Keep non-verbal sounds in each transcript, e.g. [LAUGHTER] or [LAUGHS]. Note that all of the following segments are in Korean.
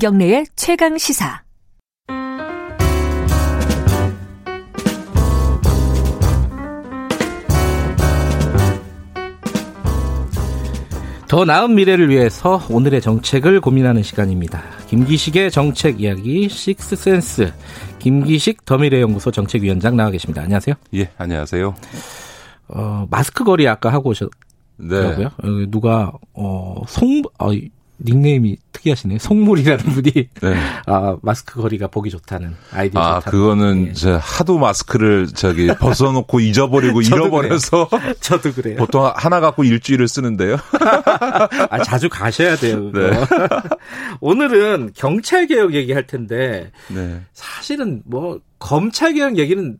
김경래의 최강 시사. 더 나은 미래를 위해서 오늘의 정책을 고민하는 시간입니다. 김기식의 정책 이야기 식스센스 김기식 더미래연구소 정책위원장 나와 계십니다. 안녕하세요. 예, 안녕하세요. 어, 마스크 거리 아까 하고 오셨더라고요. 네. 누가 어, 송 어, 닉네임이 특이하시네요. 송물이라는 분이 네. 아, 마스크 거리가 보기 좋다는 아이디어. 아, 그거는 네. 저 하도 마스크를 저기 벗어놓고 [LAUGHS] 잊어버리고 잃어버려서 그래요. [LAUGHS] 저도 그래요. 보통 하나 갖고 일주일을 쓰는데요. [LAUGHS] 아, 자주 가셔야 돼요. 네. 오늘은 경찰 개혁 얘기할 텐데 네. 사실은 뭐 검찰 개혁 얘기는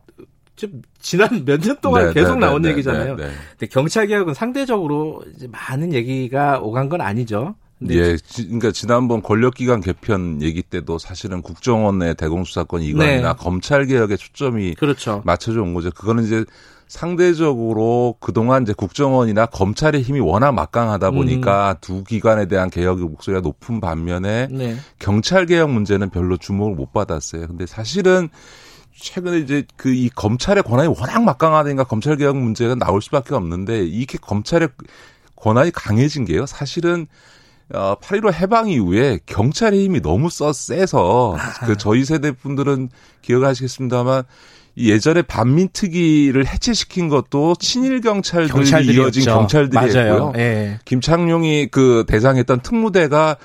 좀 지난 몇 년 동안 네, 계속 네, 나온 네, 얘기잖아요. 네, 네. 근데 경찰 개혁은 상대적으로 많은 얘기가 오간 건 아니죠. 예, 그러니까 지난번 권력기관 개편 얘기 때도 사실은 국정원의 대공수사권 이관이나 네. 검찰 개혁에 초점이 그렇죠. 맞춰져 온 거죠. 그거는 이제 상대적으로 그동안 이제 국정원이나 검찰의 힘이 워낙 막강하다 보니까 음. 두 기관에 대한 개혁의 목소리가 높은 반면에 네. 경찰 개혁 문제는 별로 주목을 못 받았어요. 근데 사실은 최근에 이제 그 이 검찰의 권한이 워낙 막강하다니까 검찰 개혁 문제가 나올 수밖에 없는데 이게 검찰의 권한이 강해진 게요. 사실은 어, 8.15 해방 이후에 경찰의 힘이 너무 써 세서 아. 그 저희 세대 분들은 기억하시겠습니다만 예전에 반민특위를 해체시킨 것도 친일 경찰들이 이어진 경찰들이었고요. 예. 김창룡이 그 대장했던 특무대가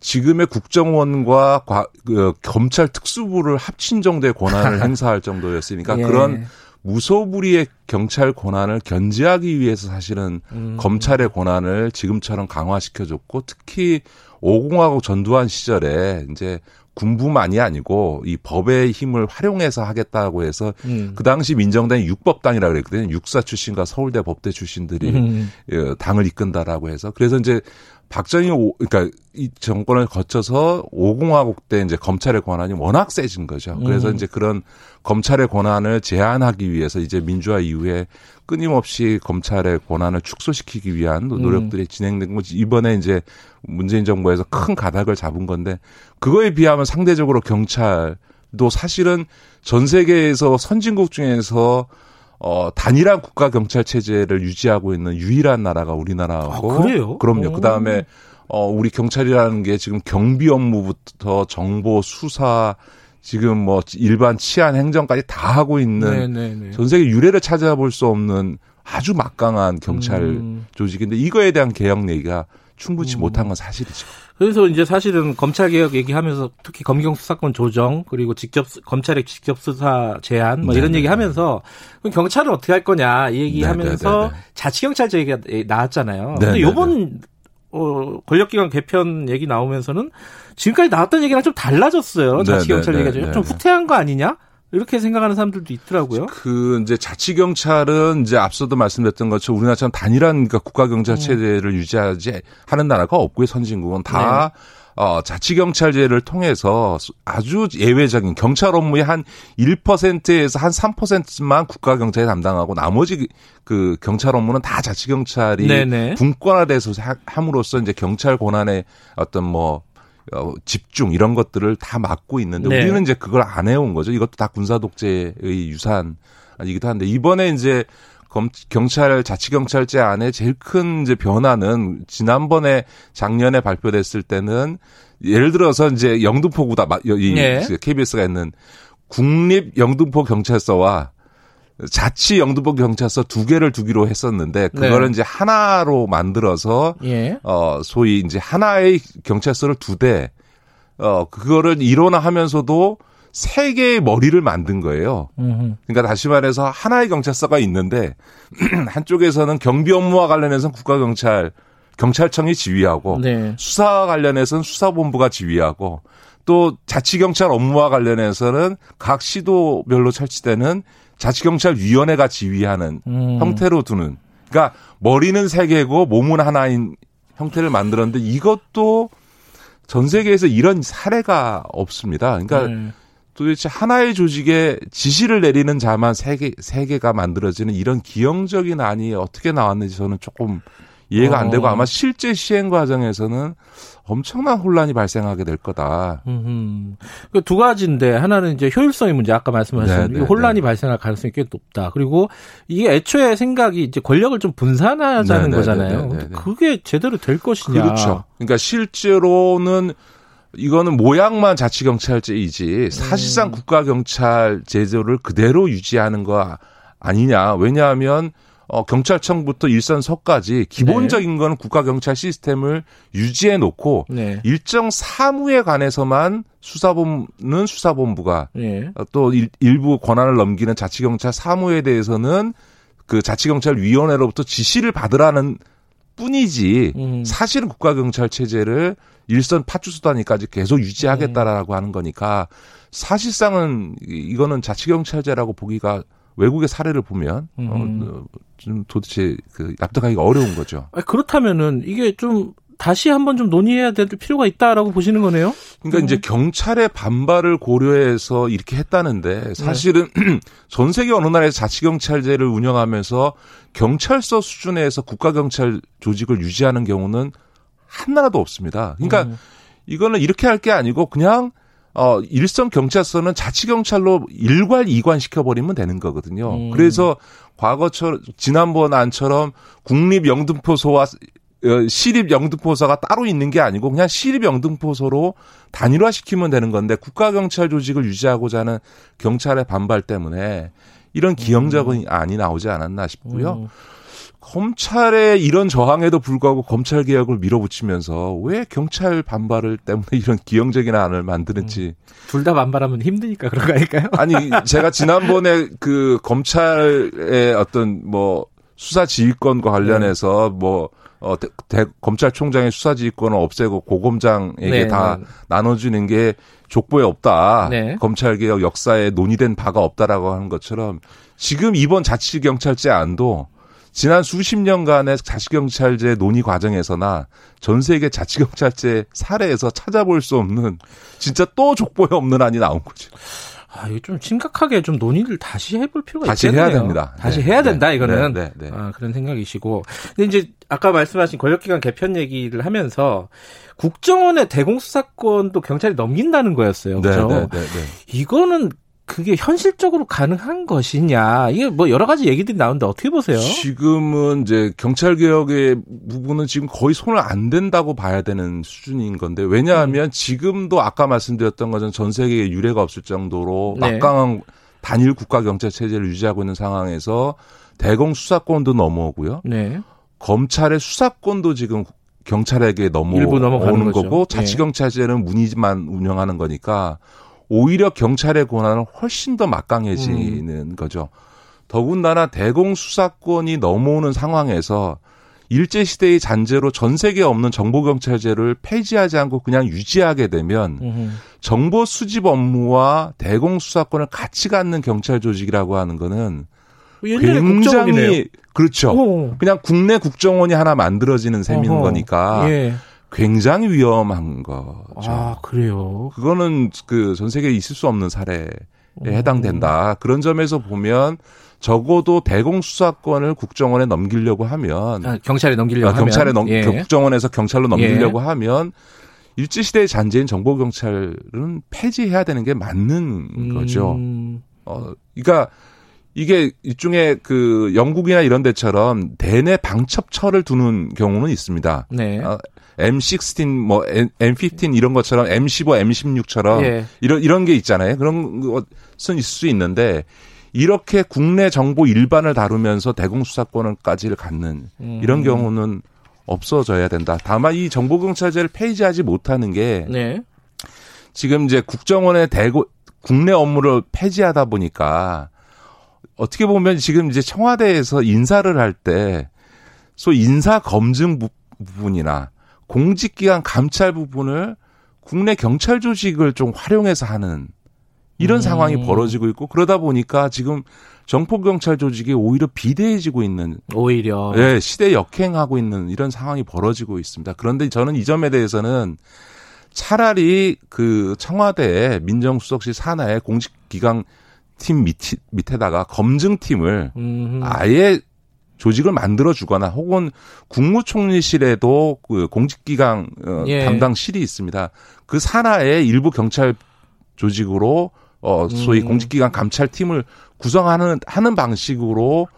지금의 국정원과 과, 그 검찰 특수부를 합친 정도의 권한을 [LAUGHS] 행사할 정도였으니까 예. 그런 무소불위의 경찰 권한을 견제하기 위해서 사실은 음. 검찰의 권한을 지금처럼 강화시켜줬고 특히 오공화국 전두환 시절에 이제 군부만이 아니고 이 법의 힘을 활용해서 하겠다고 해서 음. 그 당시 민정당이 육법당이라 고 그랬거든요. 육사 출신과 서울대 법대 출신들이 음. 예, 당을 이끈다라고 해서 그래서 이제 박정희 오, 그러니까 이 정권을 거쳐서 오공화국 때 이제 검찰의 권한이 워낙 세진 거죠. 그래서 음. 이제 그런 검찰의 권한을 제한하기 위해서 이제 민주화 이후에 끊임없이 검찰의 권한을 축소시키기 위한 노력들이 음. 진행된 거지. 이번에 이제 문재인 정부에서 큰 가닥을 잡은 건데 그거에 비하면 상대적으로 경찰도 사실은 전 세계에서 선진국 중에서 어, 단일한 국가 경찰 체제를 유지하고 있는 유일한 나라가 우리나라고. 아, 그래요? 그럼요. 그 다음에 어, 우리 경찰이라는 게 지금 경비 업무부터 정보 수사 지금 뭐 일반 치안 행정까지 다 하고 있는 네네네. 네, 네. 전 세계 유례를 찾아볼 수 없는 아주 막강한 경찰 음. 조직인데 이거에 대한 개혁 얘기가 충분치 음. 못한 건 사실이죠. 그래서 이제 사실은 검찰 개혁 얘기하면서 특히 검경 수사권 조정 그리고 직접 검찰의 직접 수사 제한 뭐 이런 네네. 얘기하면서 그럼 경찰은 어떻게 할 거냐 이 얘기하면서 자치 경찰제 얘기가 나왔잖아요. 네네. 근데 요번 어, 권력기관 개편 얘기 나오면서는 지금까지 나왔던 얘기랑 좀 달라졌어요. 자치경찰 얘기가 좀 후퇴한 거 아니냐? 이렇게 생각하는 사람들도 있더라고요. 그 이제 자치 경찰은 이제 앞서도 말씀드렸던 것처럼 우리나라처럼 단일한 그러니까 국가 경찰 음. 체제를 음. 유지하지 하는 나라가 없고요. 선진국은 다 네. 어, 자치경찰제를 통해서 아주 예외적인 경찰 업무의 한 1%에서 한 3%만 국가경찰이 담당하고 나머지 그 경찰 업무는 다 자치경찰이 네네. 분권화돼서 함으로써 이제 경찰 권한의 어떤 뭐 어, 집중 이런 것들을 다 막고 있는데 네. 우리는 이제 그걸 안 해온 거죠. 이것도 다 군사 독재의 유산이기도 한데 이번에 이제 검, 경찰 자치경찰제 안에 제일 큰 이제 변화는 지난번에 작년에 발표됐을 때는 예를 들어서 이제 영등포구다 이 네. KBS가 있는 국립 영등포 경찰서와 자치 영등포 경찰서 두 개를 두기로 했었는데 그거를 네. 이제 하나로 만들어서 예. 어 소위 이제 하나의 경찰서를 두 대 어 그거를 일원화하면서도 세 개의 머리를 만든 거예요. 그러니까 다시 말해서 하나의 경찰서가 있는데 [CLEARS THROAT] 한쪽에서는 경비 업무와 관련해서는 국가 경찰 경찰청이 지휘하고 네. 수사 관련해서는 수사본부가 지휘하고 또 자치경찰 업무와 관련해서는 각 시도별로 설치되는 자치경찰위원회가 지휘하는 음. 형태로 두는. 그러니까 머리는 세 개고 몸은 하나인 형태를 만들었는데 이것도 전 세계에서 이런 사례가 없습니다. 그러니까 네. 도대체 하나의 조직에 지시를 내리는 자만 세 개, 세 개가 만들어지는 이런 기형적인 안이 어떻게 나왔는지 저는 조금 이해가 안 되고 어. 아마 실제 시행 과정에서는 엄청난 혼란이 발생하게 될 거다. 그두 가지인데 하나는 이제 효율성의 문제 아까 말씀하신 네, 네, 혼란이 네. 발생할 가능성이 꽤 높다. 그리고 이게 애초에 생각이 이제 권력을 좀 분산하자는 네, 네 거잖아요. 네, 그게 제대로 될 것이냐. 그렇죠. 그러니까 실제로는 이거는 모양만 자치경찰제이지 사실상 음. 국가경찰 제도를 그대로 유지하는 거 아니냐. 왜냐하면 어, 경찰청부터 일선서까지 기본적인 네. 건 국가경찰 시스템을 유지해 놓고 네. 일정 사무에 관해서만 수사본부는 수사본부가 네. 또 일, 일부 권한을 넘기는 자치경찰 사무에 대해서는 그 자치경찰 위원회로부터 지시를 받으라는 뿐이지 음. 사실은 국가경찰 체제를 일선 파출소단위까지 계속 유지하겠다라고 음. 하는 거니까 사실상은 이거는 자치경찰제라고 보기가 외국의 사례를 보면 어, 음. 어, 좀 도대체 그 납득하기가 어려운 거죠. 그렇다면은 이게 좀 다시 한번 좀 논의해야 될 필요가 있다라고 보시는 거네요. 그러니까 음. 이제 경찰의 반발을 고려해서 이렇게 했다는데 사실은 네. [CLEARS THROAT] 전 세계 어느 나라에서 자치 경찰제를 운영하면서 경찰서 수준에서 국가 경찰 조직을 유지하는 경우는 한 나라도 없습니다. 그러니까 음. 이거는 이렇게 할 게 아니고 그냥 어, 일선 경찰서는 자치 경찰로 일괄 이관 시켜버리면 되는 거거든요. 음. 그래서 과거처럼, 지난번 안처럼 국립 영등포소와 어, 시립 영등포소가 따로 있는 게 아니고 그냥 시립 영등포소로 단일화시키면 되는 건데 국가경찰 조직을 유지하고자 하는 경찰의 반발 때문에 이런 기형적인 음. 안이 나오지 않았나 싶고요. 음. 검찰의 이런 저항에도 불구하고 검찰 개혁을 밀어붙이면서 왜 경찰 반발을 때문에 이런 기형적인 안을 만드는지 음. 둘다 반발하면 힘드니까 그런 거 아닐까요? 아니 제가 지난번에 그 검찰의 어떤 뭐 수사 지휘권과 관련해서 네. 뭐 어, 대, 대, 검찰총장의 수사지휘권을 없애고 고검장에게 네, 다 네. 나눠주는 게 족보에 없다. 네. 검찰개혁 역사에 논의된 바가 없다라고 하는 것처럼 지금 이번 자치경찰제 안도 지난 수십 년간의 자치경찰제 논의 과정에서나 전 세계 자치경찰제 사례에서 찾아볼 수 없는 진짜 또 족보에 없는 안이 나온 거죠. 아, 이거 좀 심각하게 좀 논의를 다시 해볼 필요가 다시 있겠네요. 해야 됩니다. 다시 네, 해야 된다, 네, 이거는. 네, 네, 네, 아, 그런 생각이시고. 근데 이제 아까 말씀하신 권력기관 개편 얘기를 하면서 국정원의 대공수사권도 경찰이 넘긴다는 거였어요. 네, 그죠? 이거는 그게 현실적으로 가능한 것이냐 이게 뭐 여러 가지 얘기들이 나오는데 어떻게 보세요? 지금은 이제 경찰 개혁의 부분은 지금 거의 손을 안 댄다고 봐야 되는 수준인 건데 왜냐하면 음. 지금도 아까 말씀드렸던 것은 전 세계에 유례가 없을 정도로 네. 막강한 단일 국가 경찰 체제를 유지하고 있는 상황에서 대공 수사권도 넘어오고요. 네. 검찰의 수사권도 지금 경찰에게 넘어오는 거고 자치경찰제는 문의만 운영하는 거니까 오히려 경찰의 권한은 훨씬 더 막강해지는 음. 거죠. 더군다나 대공 수사권이 넘어오는 상황에서 일제 시대의 잔재로 전 세계에 없는 정보 경찰제를 폐지하지 않고 그냥 유지하게 되면 음흠. 정보 수집 업무와 대공 수사권을 같이 갖는 경찰 조직이라고 하는 거는 굉장히 그렇죠. 오. 그냥 국내 국정원이 하나 만들어지는 셈인 어허. 거니까 예. 굉장히 위험한 거죠. 아, 그래요? 그거는 그 전 세계에 있을 수 없는 사례에 오. 해당된다. 그런 점에서 보면 적어도 대공수사권을 국정원에 넘기려고 하면 아, 경찰에 넘기려고 아, 경찰에 넘 예. 그 국정원에서 경찰로 넘기려고 예. 하면 일제시대의 잔재인 정보경찰은 폐지해야 되는 게 맞는 음. 거죠. 어, 그러니까 이게 일종의 그 영국이나 이런 데처럼 대내 방첩처를 두는 경우는 있습니다. 네. 어, M16, 뭐 M15 이런 것처럼 M15, M16처럼 예. 이런 이런 게 있잖아요. 그런 것은 있을 수 있는데 이렇게 국내 정보 일반을 다루면서 대공 수사권까지를 갖는 음. 이런 경우는 없어져야 된다. 다만 이 정보 경찰제를 폐지하지 못하는 게 네. 지금 이제 국정원의 대고 국내 업무를 폐지하다 보니까 어떻게 보면 지금 이제 청와대에서 인사를 할 때 소 인사 검증 부분이나 공직기관 감찰 부분을 국내 경찰 조직을 좀 활용해서 하는 이런 음. 상황이 벌어지고 있고 그러다 보니까 지금 정포 경찰 조직이 오히려 비대해지고 있는 오히려 네, 시대 역행하고 있는 이런 상황이 벌어지고 있습니다. 그런데 저는 이 점에 대해서는 차라리 그 청와대 민정수석실 산하의 공직기관 팀 밑, 밑에다가 검증팀을 음흠. 아예 조직을 만들어 주거나 혹은 국무총리실에도 그 공직기강 어, 예. 담당실이 있습니다. 그 산하에 일부 경찰 조직으로 어 소위 음. 공직기관 감찰팀을 구성하는 하는 방식으로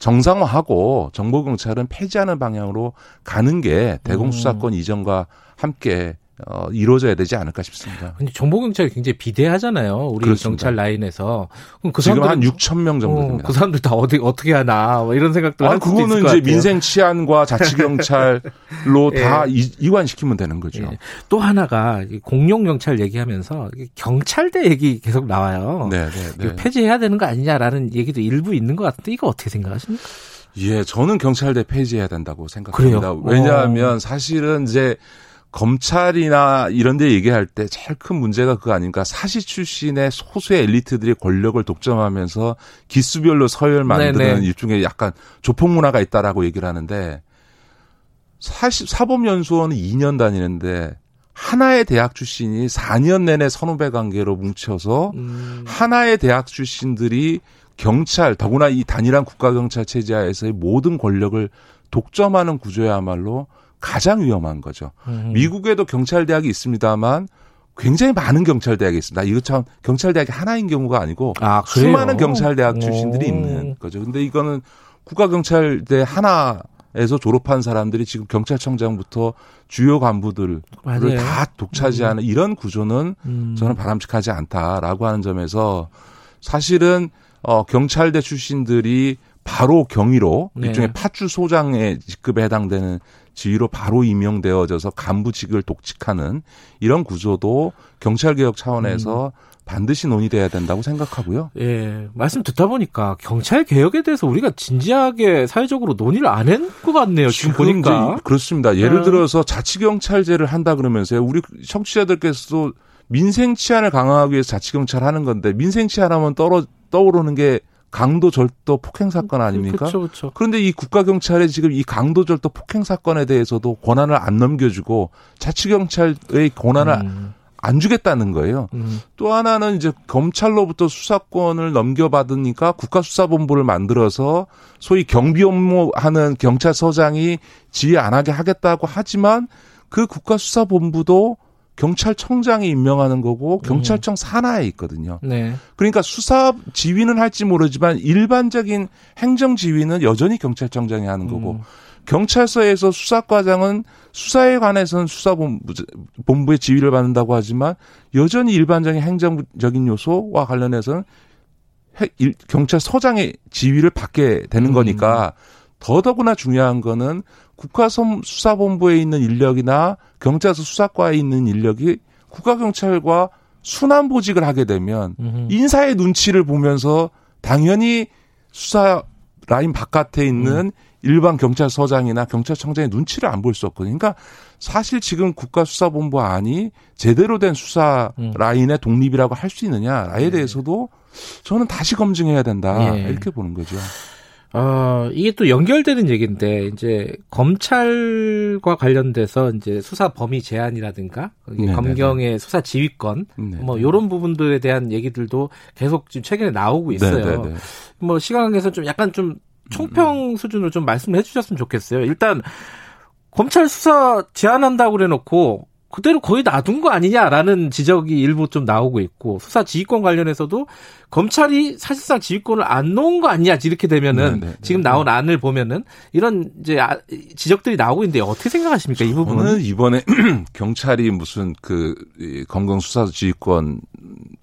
정상화하고 정보 경찰은 폐지하는 방향으로 가는 게 대공수사권 음. 이전과 함께 어, 이루어져야 되지 않을까 싶습니다. 근데 정보 경찰이 굉장히 비대하잖아요. 우리 그렇습니다. 경찰 라인에서. 그럼 그 지금 한 6천 명 정도 어, 됩니다. 어, 그 사람들 다 어디 어떻게 하나 뭐 이런 생각들 아, 그거는 이제 민생 치안과 자치 경찰로 [LAUGHS] 예. 다 이 관시키면 되는 거죠. 예. 또 하나가 공룡 경찰 얘기하면서 경찰대 얘기 계속 나와요. 네, 네, 네. 폐지해야 되는 거 아니냐라는 얘기도 일부 있는 것 같은데 이거 어떻게 생각하십니까? 예, 저는 경찰대 폐지해야 된다고 생각합니다. 그래요? 왜냐하면 어. 사실은 이제 검찰이나 이런 데 얘기할 때 제일 큰 문제가 그거 아닌가. 사시 출신의 소수의 엘리트들이 권력을 독점하면서 기수별로 서열 만드는 네네. 일종의 약간 조폭 문화가 있다라고 얘기를 하는데 사실 사법연수원은 2년 다니는데 하나의 대학 출신이 4년 내내 선후배 관계로 뭉쳐서 음. 하나의 대학 출신들이 경찰 더구나 이 단일한 국가경찰 체제하에서의 모든 권력을 독점하는 구조야말로 가장 위험한 거죠. 음. 미국에도 경찰 대학이 있습니다만 굉장히 많은 경찰 대학이 있습니다. 이거 참 경찰 대학이 하나인 경우가 아니고 아, 수많은 경찰 대학 출신들이 오. 있는 거죠. 근데 이거는 국가 경찰대 하나 에서 졸업한 사람들이 지금 경찰청장부터 주요 간부들을 맞아요. 다 독차지하는 음. 이런 구조는 음. 저는 바람직하지 않다라고 하는 점에서 사실은 어 경찰대 출신들이 바로 경위로 네. 일종의 파주 소장의 직급에 해당되는 지위로 바로 임명되어져서 간부직을 독직하는 이런 구조도 경찰 개혁 차원에서 음. 반드시 논의돼야 된다고 생각하고요. 예, 말씀 듣다 보니까 경찰 개혁에 대해서 우리가 진지하게 사회적으로 논의를 안 한 것 같네요. 지금, 지금 보니까 그렇습니다. 예를 네. 들어서 자치 경찰제를 한다 그러면서요. 우리 청취자들께서도 민생 치안을 강화하기 위해서 자치 경찰 하는 건데 민생 치안하면 떨어 떠오르는 게 강도 절도 폭행 사건 아닙니까? 그쵸, 그쵸. 그런데 이 국가 경찰에 지금 이 강도 절도 폭행 사건에 대해서도 권한을 안 넘겨주고 자치 경찰의 권한을 음. 안 주겠다는 거예요. 음. 또 하나는 이제 검찰로부터 수사권을 넘겨받으니까 국가수사본부를 만들어서 소위 경비 업무하는 경찰서장이 지휘 안 하게 하겠다고 하지만 그 국가수사본부도 경찰청장이 임명하는 거고 경찰청 산하에 있거든요. 네. 그러니까 수사 지휘는 할지 모르지만 일반적인 행정 지휘는 여전히 경찰청장이 하는 거고 음. 경찰서에서 수사과장은 수사에 관해서는 수사본부 본부의 지휘를 받는다고 하지만 여전히 일반적인 행정적인 요소와 관련해서는 경찰서장의 지휘를 받게 되는 음. 거니까 더더구나 중요한 거는 국가수사본부에 있는 인력이나 경찰서 수사과에 있는 인력이 국가경찰과 순환보직을 하게 되면. 인사의 눈치를 보면서 당연히 수사 라인 바깥에 있는 음. 일반 경찰서장이나 경찰청장의 눈치를 안 볼 수 없거든요. 그러니까 사실 지금 국가수사본부 안이 제대로 된 수사 음. 라인의 독립이라고 할 수 있느냐에 네. 대해서도 저는 다시 검증해야 된다 예. 이렇게 보는 거죠. 어, 이게 또 연결되는 얘기인데, 이제, 검찰과 관련돼서 이제 수사 범위 제한이라든가, 네, 검경의 네, 네. 수사 지휘권, 네, 뭐, 요런 부분들에 대한 얘기들도 계속 지금 최근에 나오고 있어요. 네네네. 뭐, 시간 관계에서 좀 약간 좀 총평 음. 수준으로 좀 말씀해 주셨으면 좋겠어요. 일단, 검찰 수사 제한한다고 그래 놓고, 그대로 거의 놔둔 거 아니냐라는 지적이 일부 좀 나오고 있고 수사 지휘권 관련해서도 검찰이 사실상 지휘권을 안 놓은 거 아니냐 이렇게 되면은 네네, 네, 지금 네. 나온 네. 안을 보면은 이런 이제 아, 지적들이 나오고 있는데 어떻게 생각하십니까 이 부분은 이번에 [CLEARS THROAT] 경찰이 무슨 그 검경 수사 지휘권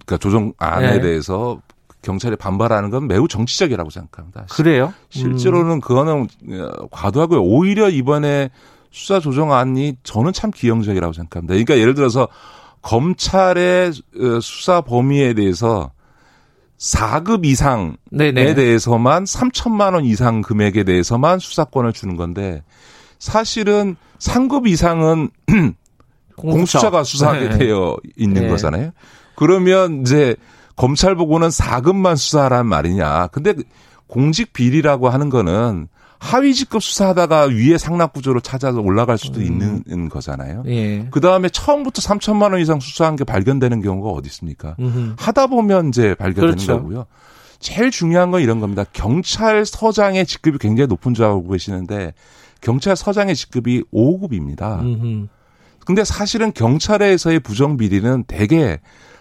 그러니까 조정 안에 네. 대해서 경찰이 반발하는 건 매우 정치적이라고 생각합니다. 그래요? 실제로는 음. 그거는 과도하고요. 오히려 이번에 수사 조정안이 저는 참 기형적이라고 생각합니다. 그러니까 예를 들어서 검찰의 어, 수사 범위에 대해서 4급 이상에 네네. 대해서만 3천만 원 이상 금액에 대해서만 수사권을 주는 건데 사실은 3급 이상은 [CLEARS THROAT] 공수처 가 수사하게 네. 되어 있는 네. 거잖아요. 그러면 이제 검찰 보고는 4급만 수사하란 말이냐. 근데 공직 비리라고 하는 거는 하위 직급 수사하다가 위에 상납 구조로 찾아서 올라갈 수도 음. 있는 거잖아요. 예. 그 다음에 처음부터 3천만 원 이상 수사한 게 발견되는 경우가 어디 있습니까? 음흠. 하다 보면 이제 발견되는 그렇죠. 거고요. 제일 중요한 건 이런 겁니다. 경찰서장의 직급이 굉장히 높은 줄 알고 계시는데 경찰서장의 직급이 5급입니다. 음흠. 근데 사실은 경찰에서의 부정 비리는 대개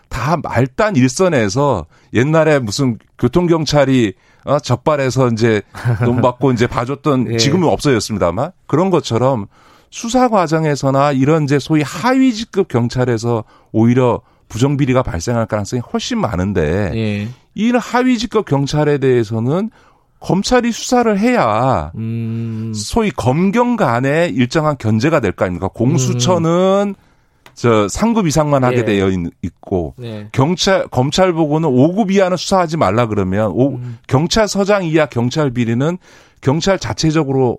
다 말단 일선에서 옛날에 무슨 교통경찰이 어, 적발해서 이제 돈 받고 이제 봐줬던 [LAUGHS] 예. 지금은 없어졌습니다만 그런 것처럼 수사 과정에서나 이런 이제 소위 하위 직급 경찰에서 오히려 부정 비리가 발생할 가능성이 훨씬 많은데 예. 이 하위 직급 경찰에 대해서는 검찰이 수사를 해야 음. 소위 검경 간에 일정한 견제가 될 거 아닙니까? 공수처는 음. 저 상급 이상만 하게 예. 되어 있고 네. 경찰 검찰 보고는 5급 이하는 수사하지 말라 그러면 오, 음. 경찰서장 이하 경찰 비리는 경찰 자체적으로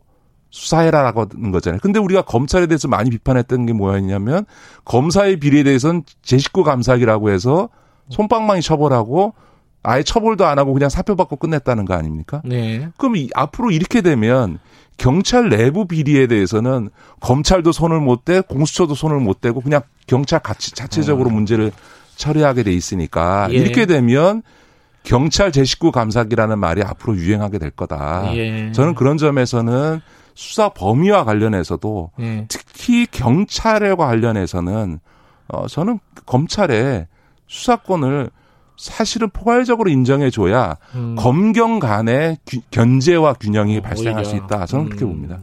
수사해라라고 하는 거잖아요. 근데 우리가 검찰에 대해서 많이 비판했던 게 뭐였냐면 검사의 비리에 대해서는 제 식구 감사기라고 해서 손방망이 처벌하고 아예 처벌도 안 하고 그냥 사표 받고 끝냈다는 거 아닙니까? 네. 그럼 이, 앞으로 이렇게 되면 경찰 내부 비리에 대해서는 검찰도 손을 못 대, 공수처도 손을 못 대고 그냥 경찰 가치 자체적으로 어. 문제를 처리하게 돼 있으니까 예. 이렇게 되면 경찰 제 식구 감사기라는 말이 앞으로 유행하게 될 거다. 예. 저는 그런 점에서는 수사 범위와 관련해서도 예. 특히 경찰과 관련해서는 어 저는 검찰의 수사권을 사실은 포괄적으로 인정해줘야 음. 검경 간의 견제와 균형이 어, 발생할 오히려. 수 있다. 저는 음. 그렇게 봅니다.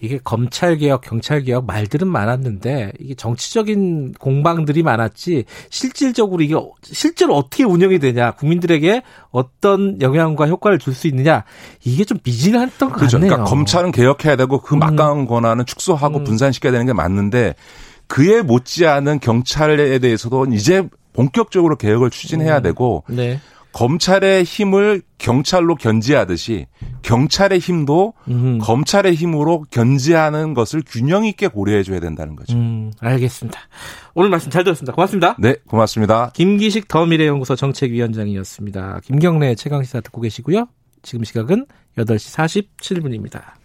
이게 검찰 개혁, 경찰 개혁 말들은 많았는데 이게 정치적인 공방들이 많았지 실질적으로 이게 실제로 어떻게 운영이 되냐, 국민들에게 어떤 영향과 효과를 줄 수 있느냐 이게 좀 미진했던 것 그렇죠. 같네요. 그러니까 검찰은 개혁해야 되고 그 음. 막강한 권한은 축소하고 음. 분산시켜야 되는 게 맞는데 그에 못지않은 경찰에 대해서도 이제 본격적으로 개혁을 추진해야 음. 되고 네. 검찰의 힘을 경찰로 견제하듯이 경찰의 힘도 음. 검찰의 힘으로 견제하는 것을 균형 있게 고려해 줘야 된다는 거죠. 음, 알겠습니다. 오늘 말씀 잘 들었습니다. 고맙습니다. 네, 고맙습니다. 김기식 더미래연구소 정책위원장이었습니다. 김경래 최강시사 듣고 계시고요. 지금 시각은 8시 47분입니다.